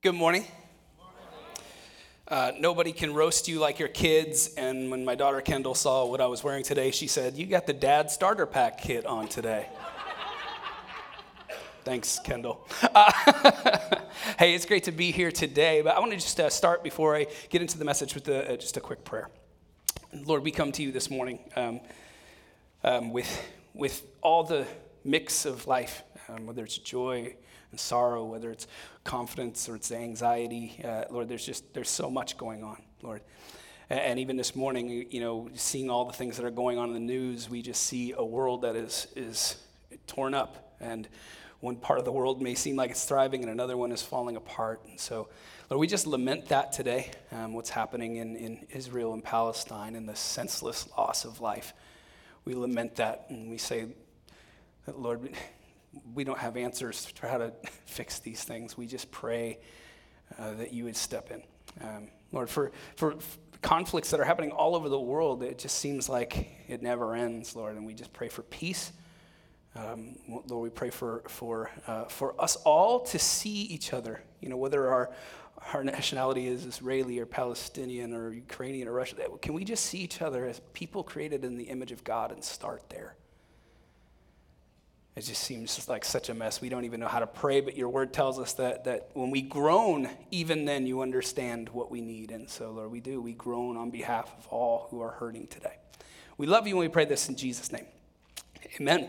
Good morning. Uh, nobody can roast you like your kids. And when my daughter Kendall saw what I was wearing today, she said, You got the dad starter pack kit on today. Thanks, Kendall. Uh, hey, it's great to be here today. But I want to just uh, start before I get into the message with the, uh, just a quick prayer. Lord, we come to you this morning um, um, with, with all the mix of life, um, whether it's joy and sorrow, whether it's confidence or it's anxiety. Uh, Lord, there's just there's so much going on, Lord. And, even this morning, you know, seeing all the things that are going on in the news, we just see a world that is is torn up, and one part of the world may seem like it's thriving, and another one is falling apart. And so, Lord, we just lament that today, um, what's happening in, in Israel and Palestine, and the senseless loss of life. We lament that, and we say, that Lord, we don't have answers to how to fix these things. We just pray uh, that you would step in. Um, Lord, for, for conflicts that are happening all over the world, it just seems like it never ends, Lord, and we just pray for peace. Um, Lord, we pray for, for, uh, for us all to see each other, you know, whether our, our nationality is Israeli or Palestinian or Ukrainian or Russian. Can we just see each other as people created in the image of God and start there? It just seems like such a mess. We don't even know how to pray, but your word tells us that, that when we groan, even then you understand what we need. And so, Lord, we do. We groan on behalf of all who are hurting today. We love you and we pray this in Jesus' name. Amen.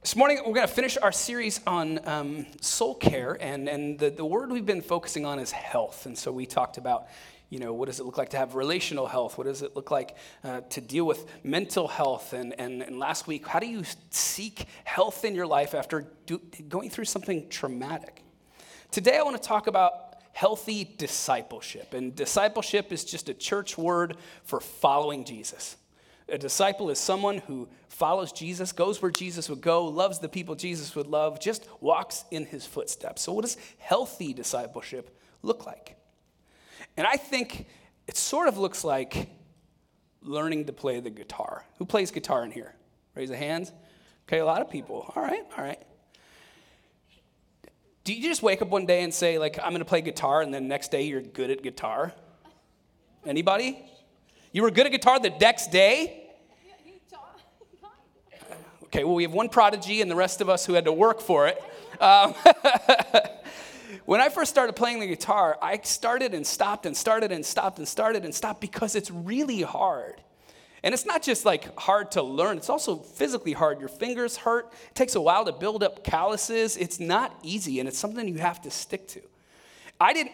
This morning, we're going to finish our series on um, soul care, and, and the, the word we've been focusing on is health. And so we talked about you know, what does it look like to have relational health? What does it look like uh, to deal with mental health? And, and, and last week, how do you seek health in your life after do, going through something traumatic? Today, I want to talk about healthy discipleship. And discipleship is just a church word for following Jesus. A disciple is someone who follows Jesus, goes where Jesus would go, loves the people Jesus would love, just walks in his footsteps. So, what does healthy discipleship look like? And I think it sort of looks like learning to play the guitar. Who plays guitar in here? Raise a hand. Okay, a lot of people. All right, all right. Do you just wake up one day and say, like, I'm gonna play guitar, and then next day you're good at guitar? Anybody? You were good at guitar the next day? Okay, well, we have one prodigy and the rest of us who had to work for it. Um, when I first started playing the guitar, I started and stopped and started and stopped and started and stopped because it's really hard. And it's not just like hard to learn, it's also physically hard. Your fingers hurt. It takes a while to build up calluses. It's not easy, and it's something you have to stick to. I didn't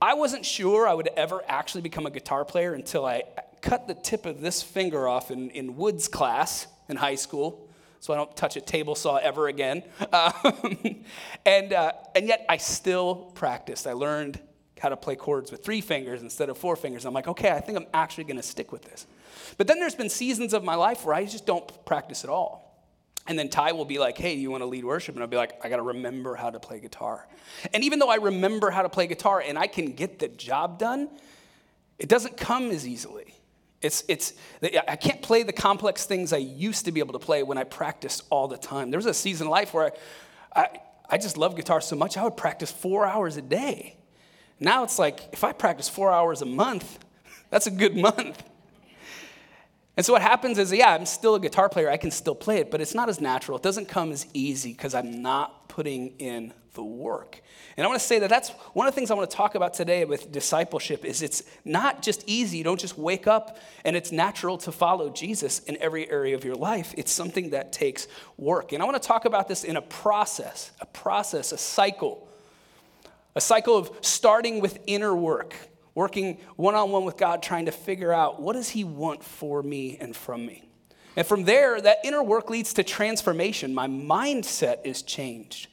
I wasn't sure I would ever actually become a guitar player until I cut the tip of this finger off in, in Woods class in high school so I don't touch a table saw ever again. Um, and, uh, and yet I still practiced. I learned how to play chords with three fingers instead of four fingers. I'm like, okay, I think I'm actually going to stick with this. But then there's been seasons of my life where I just don't practice at all. And then Ty will be like, hey, you want to lead worship? And I'll be like, I got to remember how to play guitar. And even though I remember how to play guitar and I can get the job done, it doesn't come as easily. It's, it's, I can't play the complex things I used to be able to play when I practiced all the time. There was a season in life where I, I, I just love guitar so much, I would practice four hours a day. Now it's like, if I practice four hours a month, that's a good month. And so what happens is, yeah, I'm still a guitar player, I can still play it, but it's not as natural. It doesn't come as easy because I'm not putting in the work. And I want to say that that's one of the things I want to talk about today with discipleship is it's not just easy. You don't just wake up and it's natural to follow Jesus in every area of your life. It's something that takes work. And I want to talk about this in a process, a process, a cycle. A cycle of starting with inner work, working one-on-one with God trying to figure out what does he want for me and from me. And from there, that inner work leads to transformation. My mindset is changed.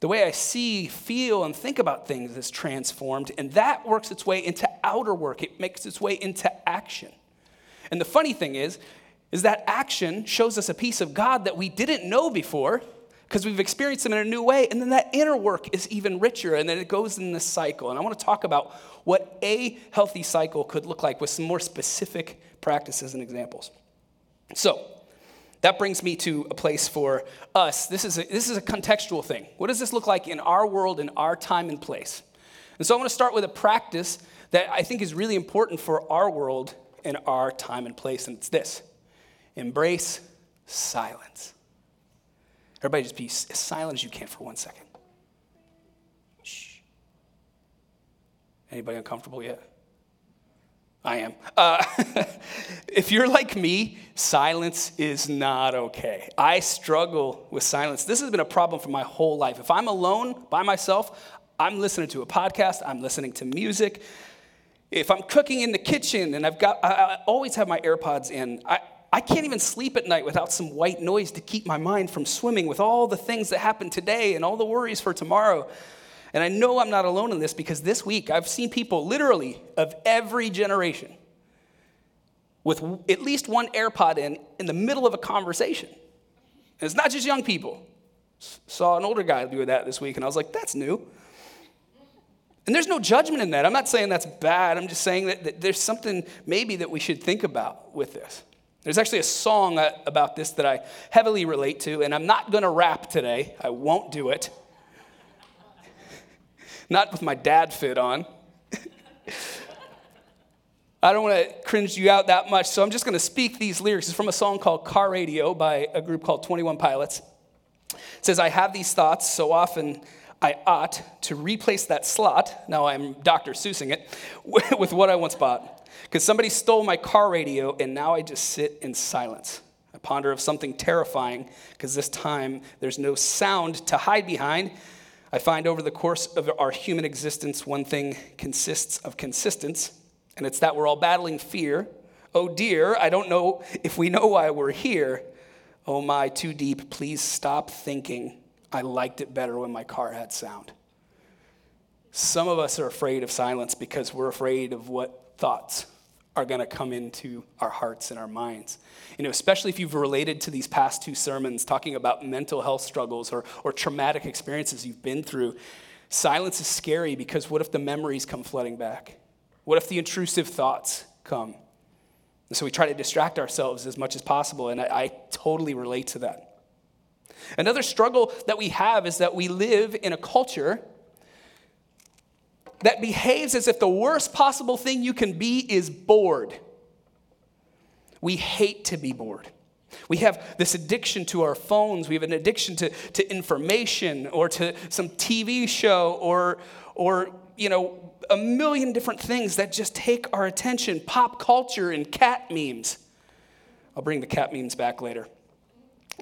The way I see, feel, and think about things is transformed, and that works its way into outer work. It makes its way into action. And the funny thing is, is that action shows us a piece of God that we didn't know before because we've experienced Him in a new way. And then that inner work is even richer, and then it goes in this cycle. And I want to talk about what a healthy cycle could look like with some more specific practices and examples. So, that brings me to a place for us. This is a, this is a contextual thing. What does this look like in our world, in our time and place? And so I want to start with a practice that I think is really important for our world and our time and place, and it's this embrace silence. Everybody just be as silent as you can for one second. Shh. Anybody uncomfortable yet? I am. Uh, if you're like me, silence is not okay. I struggle with silence. This has been a problem for my whole life. If I'm alone by myself, I'm listening to a podcast, I'm listening to music. If I'm cooking in the kitchen and I've got, I, I always have my AirPods in. I, I can't even sleep at night without some white noise to keep my mind from swimming with all the things that happened today and all the worries for tomorrow. And I know I'm not alone in this because this week I've seen people literally of every generation with at least one AirPod in in the middle of a conversation. And it's not just young people. Saw an older guy do that this week, and I was like, that's new. And there's no judgment in that. I'm not saying that's bad. I'm just saying that, that there's something maybe that we should think about with this. There's actually a song uh, about this that I heavily relate to, and I'm not going to rap today. I won't do it. Not with my dad fit on. I don't want to cringe you out that much, so I'm just going to speak these lyrics. It's from a song called Car Radio by a group called 21 Pilots. It says, I have these thoughts so often I ought to replace that slot. Now I'm Dr. Seussing it with what I once bought. Because somebody stole my car radio, and now I just sit in silence. I ponder of something terrifying, because this time there's no sound to hide behind. I find over the course of our human existence, one thing consists of consistence, and it's that we're all battling fear. Oh dear, I don't know if we know why we're here. Oh my, too deep. Please stop thinking I liked it better when my car had sound. Some of us are afraid of silence because we're afraid of what thoughts are going to come into our hearts and our minds. You know, especially if you've related to these past two sermons talking about mental health struggles or, or traumatic experiences you've been through, silence is scary because what if the memories come flooding back? What if the intrusive thoughts come? And so we try to distract ourselves as much as possible, and I, I totally relate to that. Another struggle that we have is that we live in a culture that behaves as if the worst possible thing you can be is bored. We hate to be bored. We have this addiction to our phones. We have an addiction to, to information or to some TV show or, or, you know, a million different things that just take our attention pop culture and cat memes. I'll bring the cat memes back later.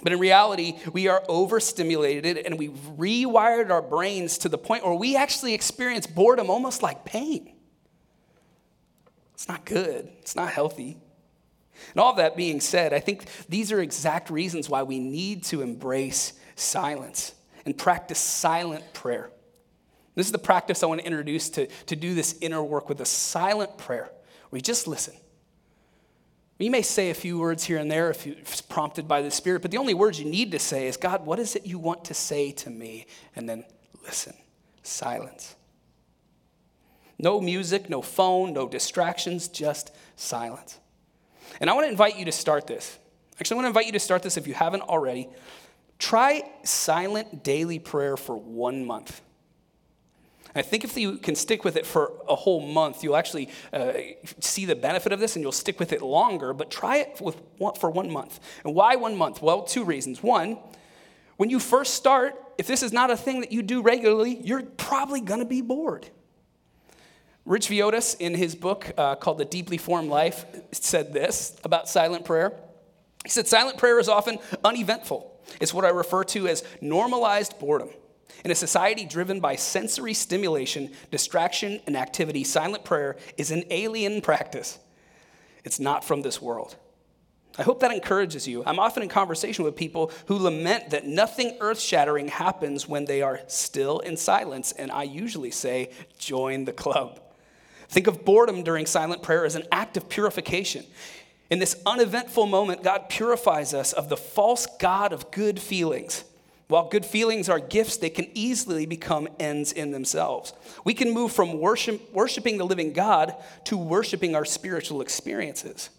But in reality, we are overstimulated and we've rewired our brains to the point where we actually experience boredom almost like pain. It's not good, it's not healthy. And all of that being said, I think these are exact reasons why we need to embrace silence and practice silent prayer. This is the practice I want to introduce to, to do this inner work with a silent prayer you just listen. You may say a few words here and there if it's prompted by the Spirit, but the only words you need to say is, God, what is it you want to say to me? And then listen. Silence. No music, no phone, no distractions, just silence. And I want to invite you to start this. Actually, I want to invite you to start this if you haven't already. Try silent daily prayer for one month. I think if you can stick with it for a whole month, you'll actually uh, see the benefit of this and you'll stick with it longer, but try it with one, for one month. And why one month? Well, two reasons. One, when you first start, if this is not a thing that you do regularly, you're probably going to be bored. Rich Villodas, in his book uh, called The Deeply Formed Life, said this about silent prayer. He said, Silent prayer is often uneventful. It's what I refer to as normalized boredom. In a society driven by sensory stimulation, distraction, and activity, silent prayer is an alien practice. It's not from this world. I hope that encourages you. I'm often in conversation with people who lament that nothing earth shattering happens when they are still in silence, and I usually say, join the club. Think of boredom during silent prayer as an act of purification. In this uneventful moment, God purifies us of the false God of good feelings. While good feelings are gifts, they can easily become ends in themselves. We can move from worship, worshiping the living God to worshiping our spiritual experiences.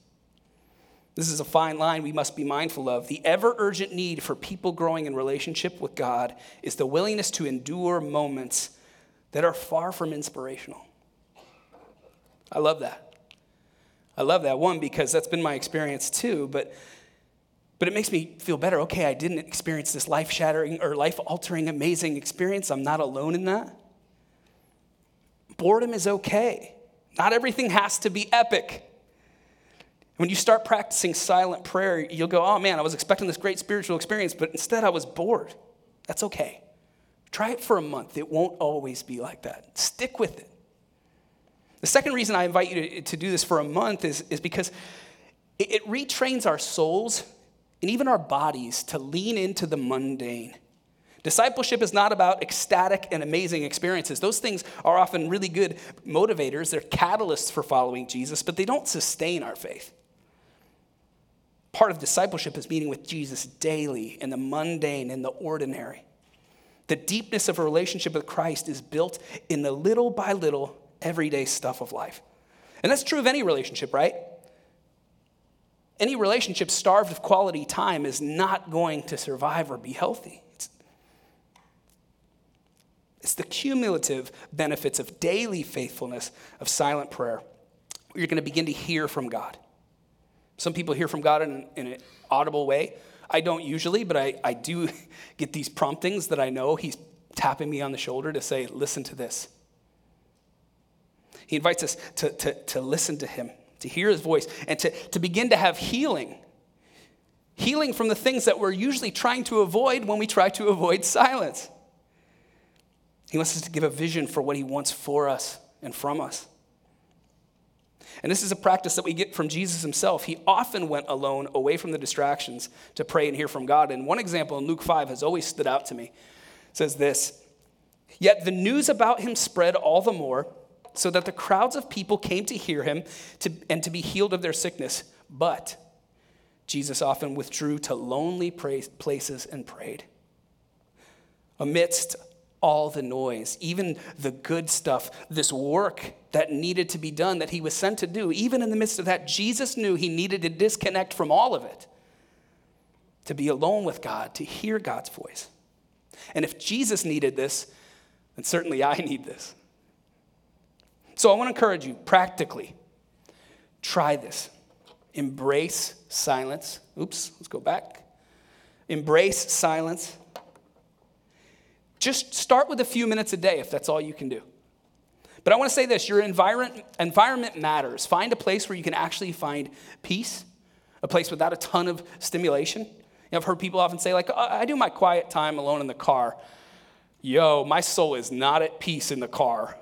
This is a fine line we must be mindful of. The ever urgent need for people growing in relationship with God is the willingness to endure moments that are far from inspirational. I love that. I love that one because that's been my experience too, but but it makes me feel better. Okay, I didn't experience this life-shattering or life-altering amazing experience. I'm not alone in that. Boredom is okay. Not everything has to be epic. When you start practicing silent prayer, you'll go, oh man, I was expecting this great spiritual experience, but instead I was bored. That's okay. Try it for a month. It won't always be like that. Stick with it. The second reason I invite you to, to do this for a month is, is because it, it retrains our souls and even our bodies to lean into the mundane. Discipleship is not about ecstatic and amazing experiences. Those things are often really good motivators, they're catalysts for following Jesus, but they don't sustain our faith. Part of discipleship is meeting with Jesus daily in the mundane, in the ordinary. The deepness of a relationship with Christ is built in the little by little, everyday stuff of life. And that's true of any relationship, right? Any relationship starved of quality time is not going to survive or be healthy. It's, it's the cumulative benefits of daily faithfulness, of silent prayer. You're going to begin to hear from God. Some people hear from God in, in an audible way. I don't usually, but I, I do get these promptings that I know He's tapping me on the shoulder to say, listen to this. He invites us to, to, to listen to Him, to hear His voice, and to, to begin to have healing. Healing from the things that we're usually trying to avoid when we try to avoid silence. He wants us to give a vision for what He wants for us and from us. And this is a practice that we get from Jesus himself. He often went alone, away from the distractions, to pray and hear from God. And one example in Luke 5 has always stood out to me. It says this Yet the news about him spread all the more, so that the crowds of people came to hear him to, and to be healed of their sickness. But Jesus often withdrew to lonely places and prayed. Amidst all the noise, even the good stuff, this work that needed to be done that he was sent to do. Even in the midst of that, Jesus knew he needed to disconnect from all of it, to be alone with God, to hear God's voice. And if Jesus needed this, then certainly I need this. So I want to encourage you practically try this. Embrace silence. Oops, let's go back. Embrace silence just start with a few minutes a day if that's all you can do. But I want to say this your environment, environment matters. Find a place where you can actually find peace, a place without a ton of stimulation. You know, I've heard people often say, like, I do my quiet time alone in the car. Yo, my soul is not at peace in the car.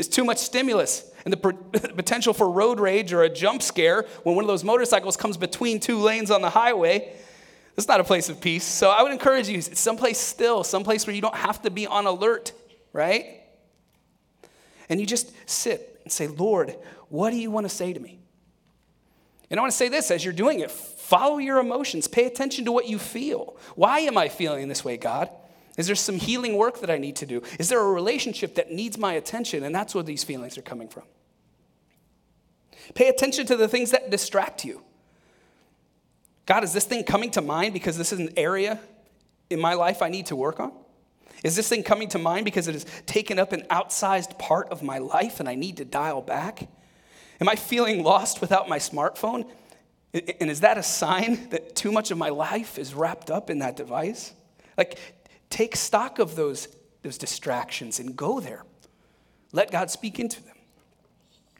There's too much stimulus and the potential for road rage or a jump scare when one of those motorcycles comes between two lanes on the highway it's not a place of peace. So I would encourage you, someplace still, someplace where you don't have to be on alert, right? And you just sit and say, Lord, what do you want to say to me? And I want to say this as you're doing it follow your emotions, pay attention to what you feel. Why am I feeling this way, God? Is there some healing work that I need to do? Is there a relationship that needs my attention? And that's where these feelings are coming from. Pay attention to the things that distract you. God, is this thing coming to mind because this is an area in my life I need to work on? Is this thing coming to mind because it has taken up an outsized part of my life and I need to dial back? Am I feeling lost without my smartphone? And is that a sign that too much of my life is wrapped up in that device? Like, take stock of those, those distractions and go there. Let God speak into them.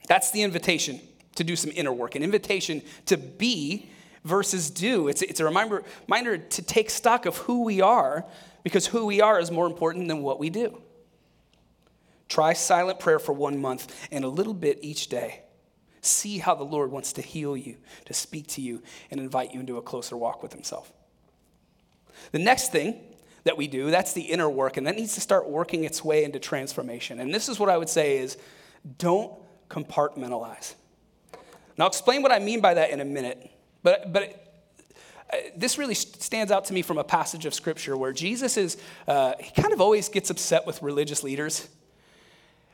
That's the invitation to do some inner work, an invitation to be versus do. It's, it's a reminder, reminder to take stock of who we are because who we are is more important than what we do. Try silent prayer for one month and a little bit each day. See how the Lord wants to heal you, to speak to you, and invite you into a closer walk with Himself. The next thing that we do, that's the inner work, and that needs to start working its way into transformation. And this is what I would say is don't compartmentalize. Now, I'll explain what I mean by that in a minute. But, but uh, this really stands out to me from a passage of scripture where Jesus is, uh, he kind of always gets upset with religious leaders.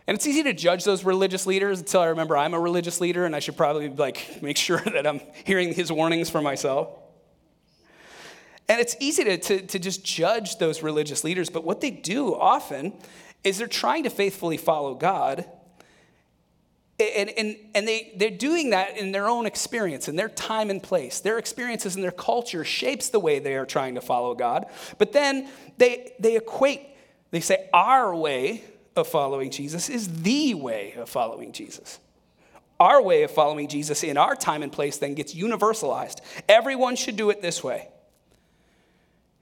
And it's easy to judge those religious leaders until I remember I'm a religious leader and I should probably like make sure that I'm hearing his warnings for myself. And it's easy to, to, to just judge those religious leaders, but what they do often is they're trying to faithfully follow God. And, and, and they, they're doing that in their own experience, in their time and place. Their experiences and their culture shapes the way they are trying to follow God. But then they, they equate, they say, our way of following Jesus is the way of following Jesus. Our way of following Jesus in our time and place then gets universalized. Everyone should do it this way.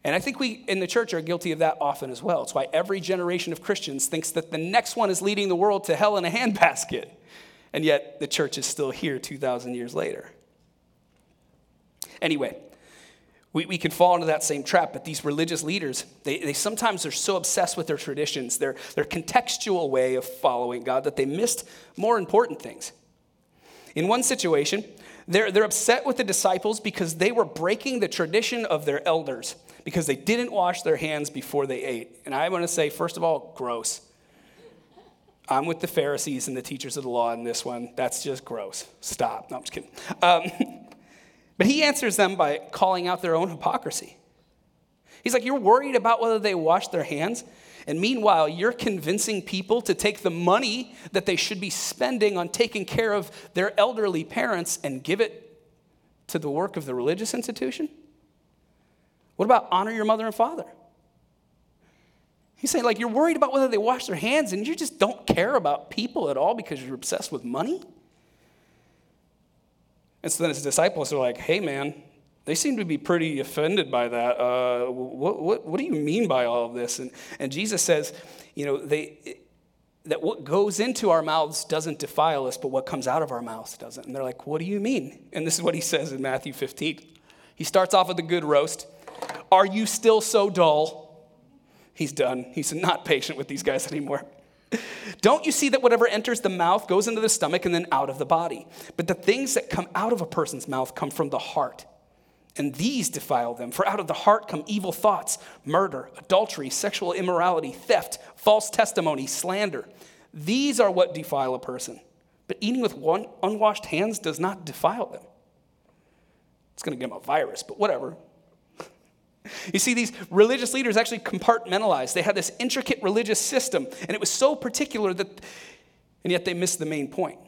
And I think we in the church are guilty of that often as well. It's why every generation of Christians thinks that the next one is leading the world to hell in a handbasket. And yet the church is still here 2,000 years later. Anyway, we, we can fall into that same trap, but these religious leaders, they, they sometimes are so obsessed with their traditions, their, their contextual way of following God, that they missed more important things. In one situation, they're, they're upset with the disciples because they were breaking the tradition of their elders because they didn't wash their hands before they ate. And I want to say, first of all, gross. I'm with the Pharisees and the teachers of the law in this one. That's just gross. Stop. No, I'm just kidding. Um, but he answers them by calling out their own hypocrisy. He's like, You're worried about whether they wash their hands? And meanwhile, you're convincing people to take the money that they should be spending on taking care of their elderly parents and give it to the work of the religious institution? What about honor your mother and father? He's saying, like, you're worried about whether they wash their hands and you just don't care about people at all because you're obsessed with money? And so then his disciples are like, hey, man, they seem to be pretty offended by that. Uh, what, what, what do you mean by all of this? And, and Jesus says, you know, they, that what goes into our mouths doesn't defile us, but what comes out of our mouths doesn't. And they're like, what do you mean? And this is what he says in Matthew 15. He starts off with a good roast. Are you still so dull? He's done. He's not patient with these guys anymore. Don't you see that whatever enters the mouth goes into the stomach and then out of the body? But the things that come out of a person's mouth come from the heart. And these defile them. For out of the heart come evil thoughts, murder, adultery, sexual immorality, theft, false testimony, slander. These are what defile a person. But eating with unwashed hands does not defile them. It's going to give them a virus, but whatever. You see, these religious leaders actually compartmentalized. They had this intricate religious system, and it was so particular that, and yet they missed the main point.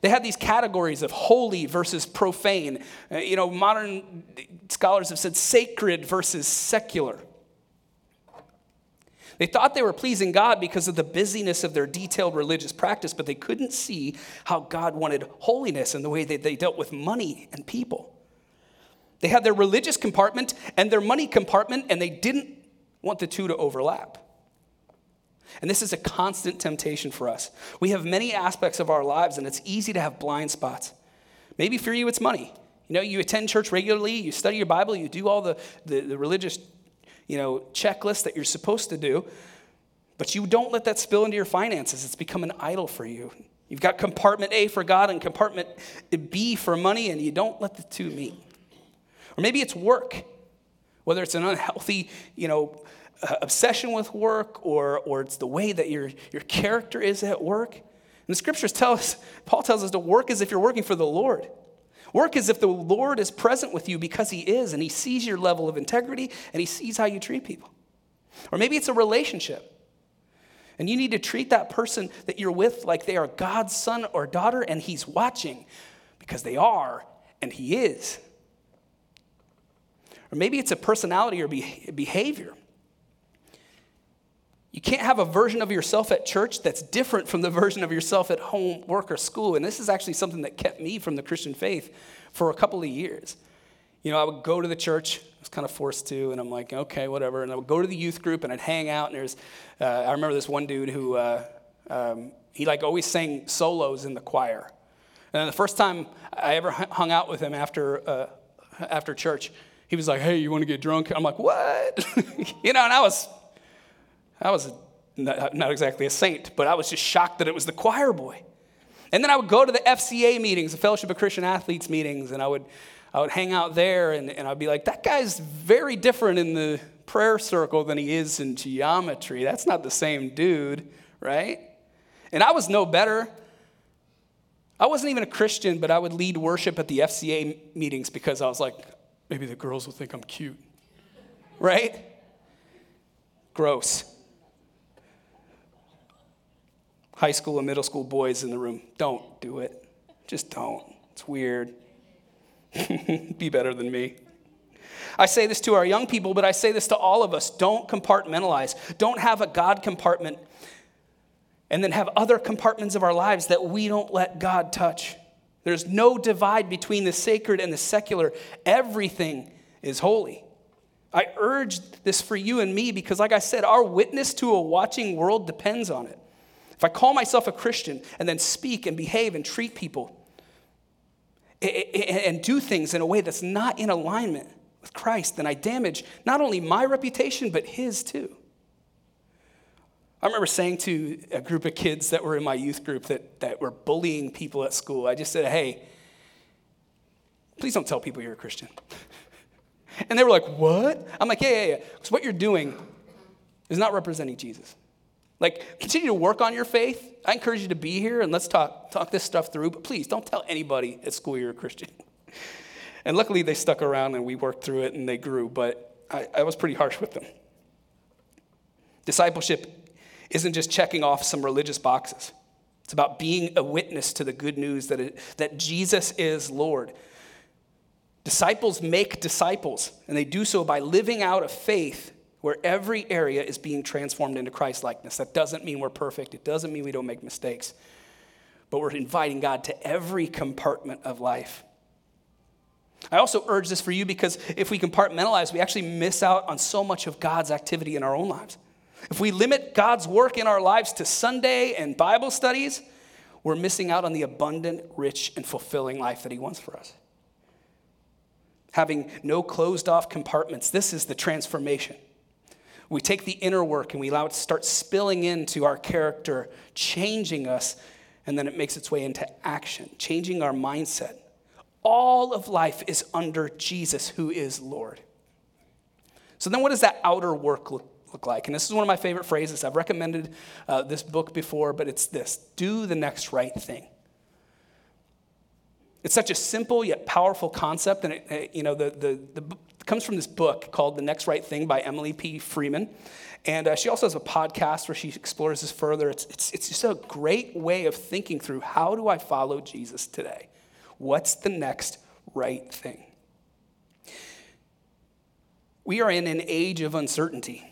They had these categories of holy versus profane. Uh, you know, modern scholars have said sacred versus secular. They thought they were pleasing God because of the busyness of their detailed religious practice, but they couldn't see how God wanted holiness in the way that they dealt with money and people. They had their religious compartment and their money compartment, and they didn't want the two to overlap. And this is a constant temptation for us. We have many aspects of our lives, and it's easy to have blind spots. Maybe for you, it's money. You know, you attend church regularly, you study your Bible, you do all the, the, the religious, you know, checklists that you're supposed to do, but you don't let that spill into your finances. It's become an idol for you. You've got compartment A for God and compartment B for money, and you don't let the two meet. Or maybe it's work, whether it's an unhealthy, you know, uh, obsession with work or, or it's the way that your, your character is at work. And the scriptures tell us, Paul tells us to work as if you're working for the Lord. Work as if the Lord is present with you because he is and he sees your level of integrity and he sees how you treat people. Or maybe it's a relationship. And you need to treat that person that you're with like they are God's son or daughter and he's watching because they are and he is. Or maybe it's a personality or behavior. You can't have a version of yourself at church that's different from the version of yourself at home, work, or school. And this is actually something that kept me from the Christian faith for a couple of years. You know, I would go to the church, I was kind of forced to, and I'm like, okay, whatever. And I would go to the youth group and I'd hang out. And there's, uh, I remember this one dude who, uh, um, he like always sang solos in the choir. And the first time I ever hung out with him after, uh, after church, he was like, hey, you want to get drunk? I'm like, what? you know, and I was, I was not, not exactly a saint, but I was just shocked that it was the choir boy. And then I would go to the FCA meetings, the Fellowship of Christian Athletes meetings, and I would, I would hang out there, and, and I'd be like, that guy's very different in the prayer circle than he is in geometry. That's not the same dude, right? And I was no better. I wasn't even a Christian, but I would lead worship at the FCA meetings because I was like, maybe the girls will think I'm cute. Right? Gross. High school and middle school boys in the room, don't do it. Just don't. It's weird. Be better than me. I say this to our young people, but I say this to all of us. Don't compartmentalize. Don't have a God compartment and then have other compartments of our lives that we don't let God touch. There's no divide between the sacred and the secular. Everything is holy. I urge this for you and me because, like I said, our witness to a watching world depends on it. If I call myself a Christian and then speak and behave and treat people and do things in a way that's not in alignment with Christ, then I damage not only my reputation, but his too. I remember saying to a group of kids that were in my youth group that, that were bullying people at school, I just said, hey, please don't tell people you're a Christian. and they were like, what? I'm like, yeah, yeah, yeah. Because what you're doing is not representing Jesus. Like, continue to work on your faith. I encourage you to be here and let's talk, talk this stuff through, but please don't tell anybody at school you're a Christian. And luckily, they stuck around and we worked through it and they grew, but I, I was pretty harsh with them. Discipleship isn't just checking off some religious boxes. It's about being a witness to the good news that, it, that Jesus is Lord. Disciples make disciples, and they do so by living out a faith where every area is being transformed into Christ likeness. That doesn't mean we're perfect, it doesn't mean we don't make mistakes, but we're inviting God to every compartment of life. I also urge this for you because if we compartmentalize, we actually miss out on so much of God's activity in our own lives. If we limit God's work in our lives to Sunday and Bible studies, we're missing out on the abundant, rich, and fulfilling life that He wants for us. Having no closed off compartments, this is the transformation. We take the inner work and we allow it to start spilling into our character, changing us, and then it makes its way into action, changing our mindset. All of life is under Jesus, who is Lord. So, then what does that outer work look look like? And this is one of my favorite phrases. I've recommended uh, this book before, but it's this do the next right thing. It's such a simple yet powerful concept, and it, you know the, the, the comes from this book called The Next Right Thing by Emily P. Freeman. And uh, she also has a podcast where she explores this further. It's, it's, it's just a great way of thinking through how do I follow Jesus today? What's the next right thing? We are in an age of uncertainty.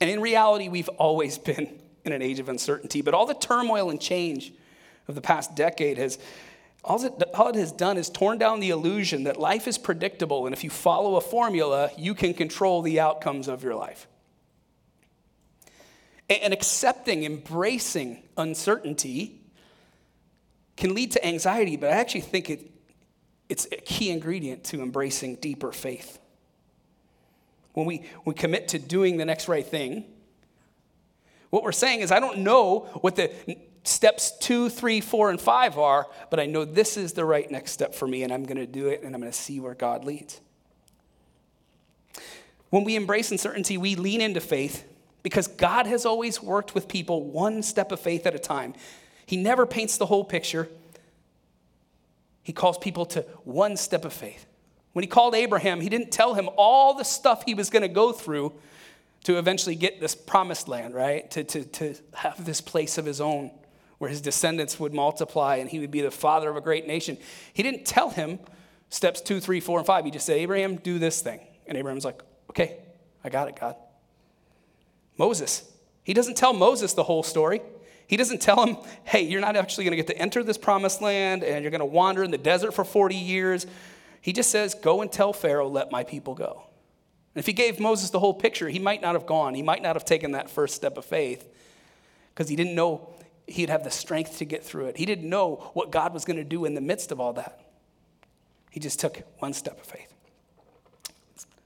And in reality, we've always been in an age of uncertainty. But all the turmoil and change of the past decade has, all it, all it has done is torn down the illusion that life is predictable. And if you follow a formula, you can control the outcomes of your life. And accepting, embracing uncertainty can lead to anxiety, but I actually think it, it's a key ingredient to embracing deeper faith when we, we commit to doing the next right thing, what we're saying is, I don't know what the steps two, three, four, and five are, but I know this is the right next step for me, and I'm going to do it, and I'm going to see where God leads. When we embrace uncertainty, we lean into faith because God has always worked with people one step of faith at a time. He never paints the whole picture, He calls people to one step of faith. When he called Abraham, he didn't tell him all the stuff he was going to go through to eventually get this promised land, right? To, to, to have this place of his own where his descendants would multiply and he would be the father of a great nation. He didn't tell him steps two, three, four, and five. He just said, Abraham, do this thing. And Abraham's like, okay, I got it, God. Moses, he doesn't tell Moses the whole story. He doesn't tell him, hey, you're not actually going to get to enter this promised land and you're going to wander in the desert for 40 years. He just says, Go and tell Pharaoh, let my people go. And if he gave Moses the whole picture, he might not have gone. He might not have taken that first step of faith because he didn't know he'd have the strength to get through it. He didn't know what God was going to do in the midst of all that. He just took one step of faith.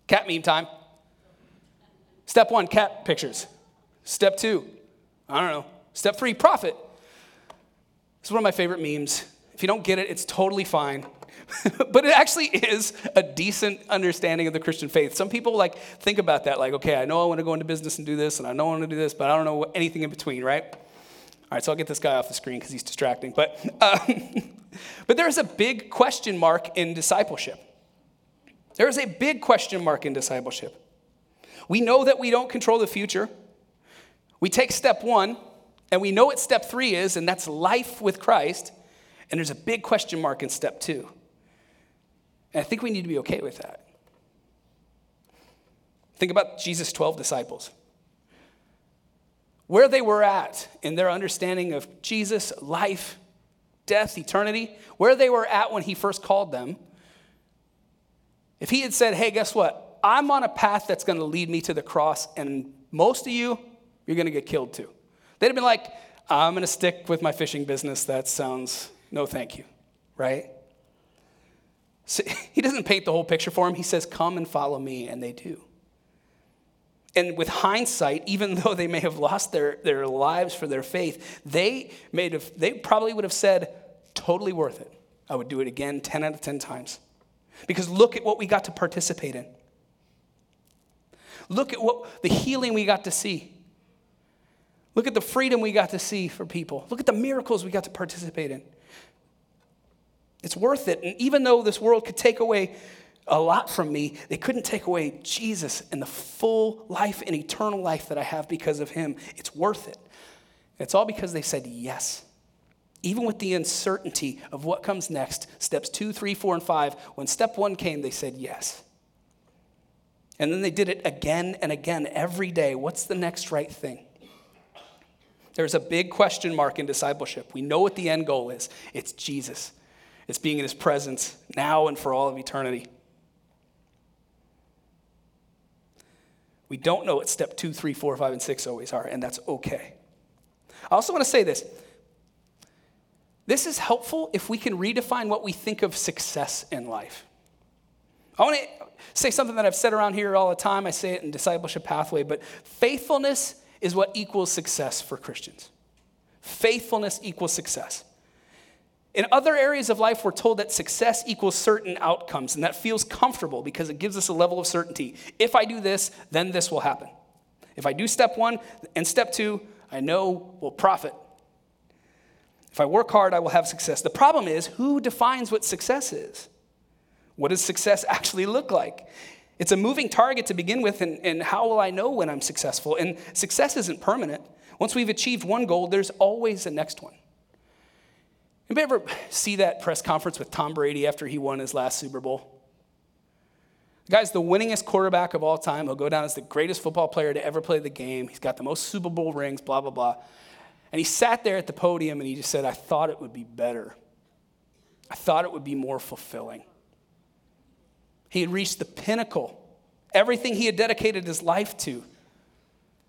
Cat meme time. Step one, cat pictures. Step two, I don't know. Step three, profit. It's one of my favorite memes. If you don't get it, it's totally fine. but it actually is a decent understanding of the Christian faith. Some people like think about that, like, okay, I know I want to go into business and do this, and I know I want to do this, but I don't know anything in between, right? All right, so I'll get this guy off the screen because he's distracting. But, um, but there's a big question mark in discipleship. There is a big question mark in discipleship. We know that we don't control the future. We take step one, and we know what step three is, and that's life with Christ. And there's a big question mark in step two. And I think we need to be okay with that. Think about Jesus' 12 disciples. Where they were at in their understanding of Jesus, life, death, eternity, where they were at when he first called them. If he had said, hey, guess what? I'm on a path that's going to lead me to the cross, and most of you, you're going to get killed too. They'd have been like, I'm going to stick with my fishing business. That sounds no thank you, right? So he doesn't paint the whole picture for him. He says, Come and follow me, and they do. And with hindsight, even though they may have lost their, their lives for their faith, they, made they probably would have said, Totally worth it. I would do it again 10 out of 10 times. Because look at what we got to participate in. Look at what the healing we got to see. Look at the freedom we got to see for people. Look at the miracles we got to participate in. It's worth it. And even though this world could take away a lot from me, they couldn't take away Jesus and the full life and eternal life that I have because of him. It's worth it. It's all because they said yes. Even with the uncertainty of what comes next, steps two, three, four, and five, when step one came, they said yes. And then they did it again and again every day. What's the next right thing? There's a big question mark in discipleship. We know what the end goal is it's Jesus, it's being in his presence now and for all of eternity. We don't know what step two, three, four, five, and six always are, and that's okay. I also want to say this. This is helpful if we can redefine what we think of success in life. I want to say something that I've said around here all the time. I say it in Discipleship Pathway, but faithfulness is what equals success for Christians. Faithfulness equals success. In other areas of life, we're told that success equals certain outcomes, and that feels comfortable because it gives us a level of certainty. If I do this, then this will happen. If I do step one and step two, I know will profit. If I work hard, I will have success. The problem is, who defines what success is? What does success actually look like? It's a moving target to begin with, and, and how will I know when I'm successful? And success isn't permanent. Once we've achieved one goal, there's always a next one. Anybody ever see that press conference with Tom Brady after he won his last Super Bowl? The guy's the winningest quarterback of all time. He'll go down as the greatest football player to ever play the game. He's got the most Super Bowl rings, blah, blah, blah. And he sat there at the podium and he just said, I thought it would be better. I thought it would be more fulfilling. He had reached the pinnacle, everything he had dedicated his life to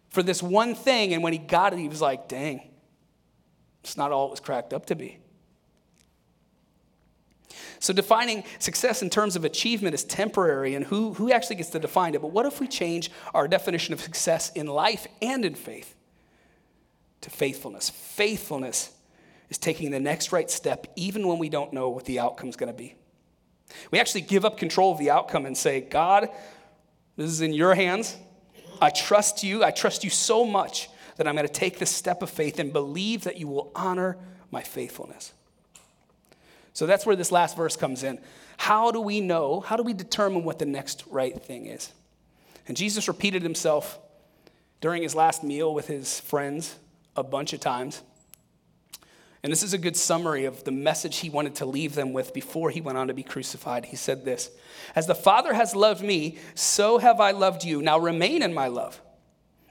for this one thing. And when he got it, he was like, dang, it's not all it was cracked up to be. So, defining success in terms of achievement is temporary, and who, who actually gets to define it? But what if we change our definition of success in life and in faith to faithfulness? Faithfulness is taking the next right step, even when we don't know what the outcome is going to be. We actually give up control of the outcome and say, God, this is in your hands. I trust you. I trust you so much that I'm going to take this step of faith and believe that you will honor my faithfulness. So that's where this last verse comes in. How do we know? How do we determine what the next right thing is? And Jesus repeated himself during his last meal with his friends a bunch of times. And this is a good summary of the message he wanted to leave them with before he went on to be crucified. He said this As the Father has loved me, so have I loved you. Now remain in my love.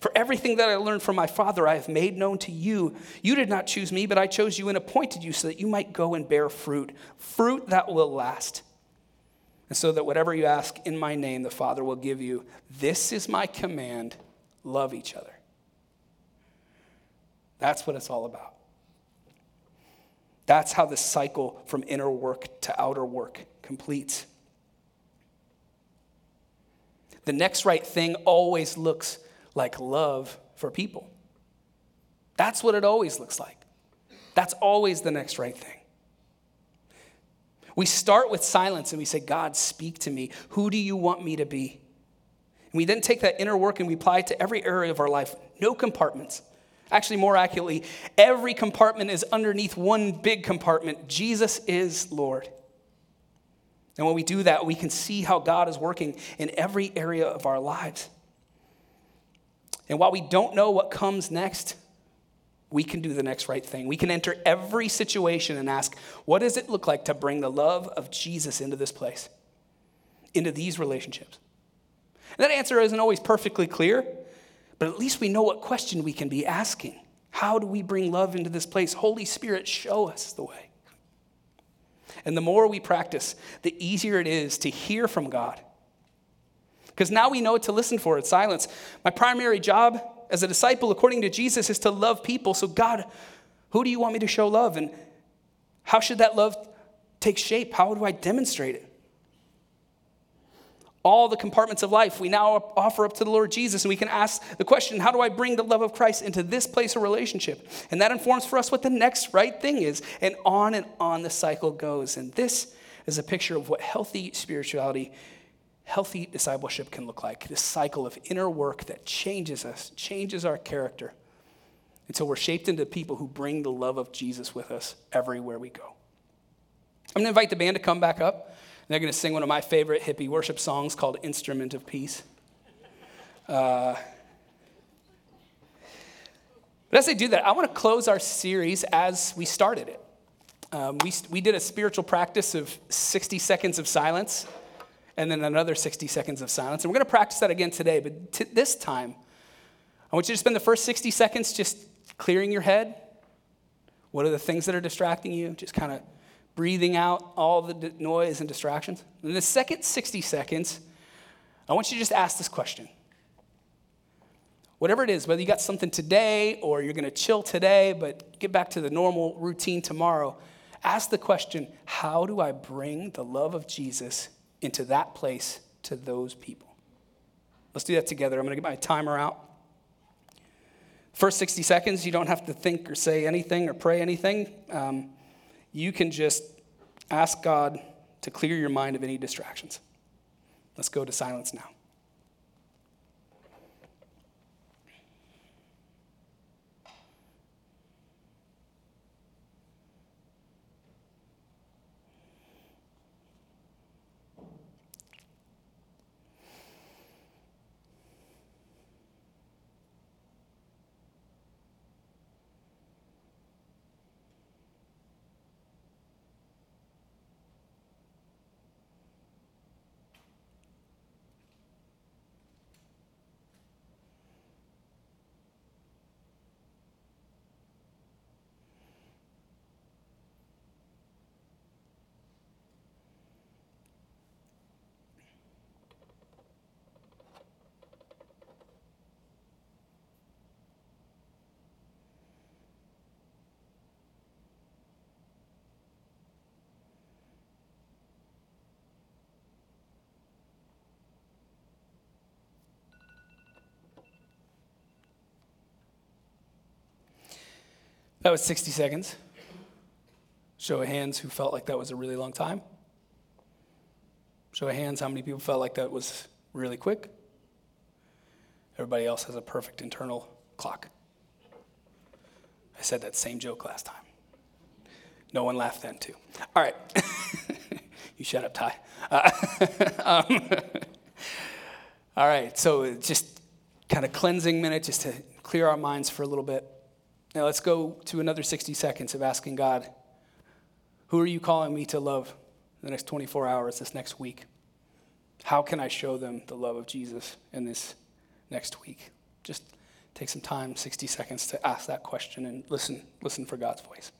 For everything that I learned from my Father, I have made known to you. You did not choose me, but I chose you and appointed you so that you might go and bear fruit, fruit that will last. And so that whatever you ask in my name, the Father will give you. This is my command love each other. That's what it's all about. That's how the cycle from inner work to outer work completes. The next right thing always looks like love for people. That's what it always looks like. That's always the next right thing. We start with silence and we say, God, speak to me. Who do you want me to be? And we then take that inner work and we apply it to every area of our life. No compartments. Actually, more accurately, every compartment is underneath one big compartment Jesus is Lord. And when we do that, we can see how God is working in every area of our lives. And while we don't know what comes next, we can do the next right thing. We can enter every situation and ask, what does it look like to bring the love of Jesus into this place, into these relationships? And that answer isn't always perfectly clear, but at least we know what question we can be asking. How do we bring love into this place? Holy Spirit, show us the way. And the more we practice, the easier it is to hear from God. Because now we know what to listen for in silence. My primary job as a disciple, according to Jesus, is to love people. So, God, who do you want me to show love? And how should that love take shape? How do I demonstrate it? all the compartments of life we now offer up to the Lord Jesus, and we can ask the question how do I bring the love of Christ into this place of relationship? And that informs for us what the next right thing is. And on and on the cycle goes. And this is a picture of what healthy spirituality, healthy discipleship can look like this cycle of inner work that changes us, changes our character until we're shaped into people who bring the love of Jesus with us everywhere we go. I'm going to invite the band to come back up. and They're going to sing one of my favorite hippie worship songs called Instrument of Peace. Uh, but as they do that, I want to close our series as we started it. Um, we, we did a spiritual practice of 60 seconds of silence and then another 60 seconds of silence. And we're going to practice that again today, but t- this time, I want you to spend the first 60 seconds just clearing your head. What are the things that are distracting you? Just kind of breathing out all the noise and distractions. In the second 60 seconds, I want you to just ask this question. Whatever it is, whether you got something today or you're going to chill today, but get back to the normal routine tomorrow, ask the question how do I bring the love of Jesus into that place to those people? Let's do that together. I'm going to get my timer out. First 60 seconds, you don't have to think or say anything or pray anything. Um, you can just ask God to clear your mind of any distractions. Let's go to silence now. That was 60 seconds. Show of hands who felt like that was a really long time. Show of hands how many people felt like that was really quick. Everybody else has a perfect internal clock. I said that same joke last time. No one laughed then, too. All right. you shut up, Ty. Uh, um, all right, so just kind of cleansing minute just to clear our minds for a little bit. Now let's go to another 60 seconds of asking God, who are you calling me to love the next 24 hours, this next week? How can I show them the love of Jesus in this next week? Just take some time, 60 seconds, to ask that question and listen, listen for God's voice.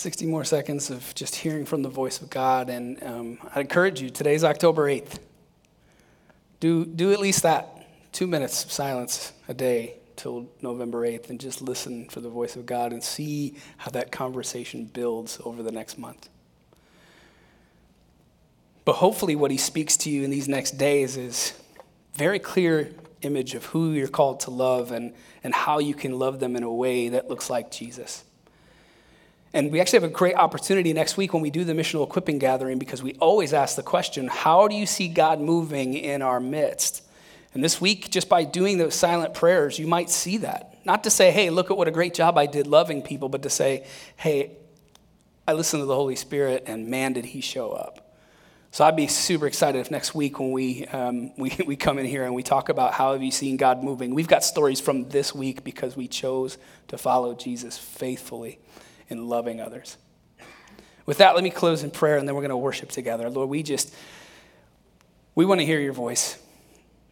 60 more seconds of just hearing from the voice of God. And um, I encourage you, today's October 8th. Do, do at least that two minutes of silence a day till November 8th and just listen for the voice of God and see how that conversation builds over the next month. But hopefully, what he speaks to you in these next days is very clear image of who you're called to love and, and how you can love them in a way that looks like Jesus. And we actually have a great opportunity next week when we do the missional equipping gathering because we always ask the question how do you see God moving in our midst? And this week, just by doing those silent prayers, you might see that. Not to say, hey, look at what a great job I did loving people, but to say, hey, I listened to the Holy Spirit and man, did he show up. So I'd be super excited if next week when we, um, we, we come in here and we talk about how have you seen God moving. We've got stories from this week because we chose to follow Jesus faithfully in loving others. With that, let me close in prayer and then we're going to worship together. Lord, we just, we want to hear your voice.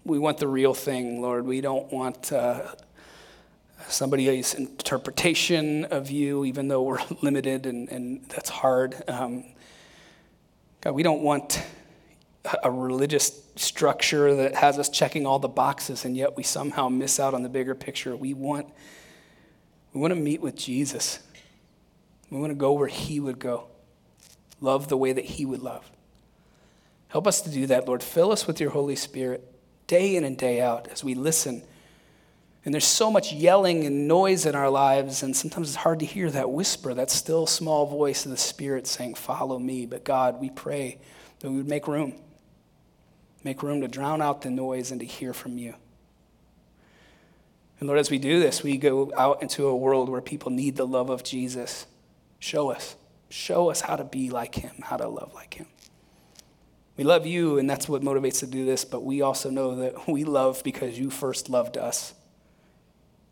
We want the real thing, Lord. We don't want uh, somebody's interpretation of you, even though we're limited and, and that's hard. Um, God, we don't want a religious structure that has us checking all the boxes and yet we somehow miss out on the bigger picture. We want, we want to meet with Jesus. We want to go where he would go, love the way that he would love. Help us to do that, Lord. Fill us with your Holy Spirit day in and day out as we listen. And there's so much yelling and noise in our lives, and sometimes it's hard to hear that whisper, that still small voice of the Spirit saying, Follow me. But God, we pray that we would make room, make room to drown out the noise and to hear from you. And Lord, as we do this, we go out into a world where people need the love of Jesus. Show us. Show us how to be like him, how to love like him. We love you, and that's what motivates to do this, but we also know that we love because you first loved us.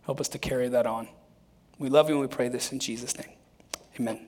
Help us to carry that on. We love you and we pray this in Jesus' name. Amen.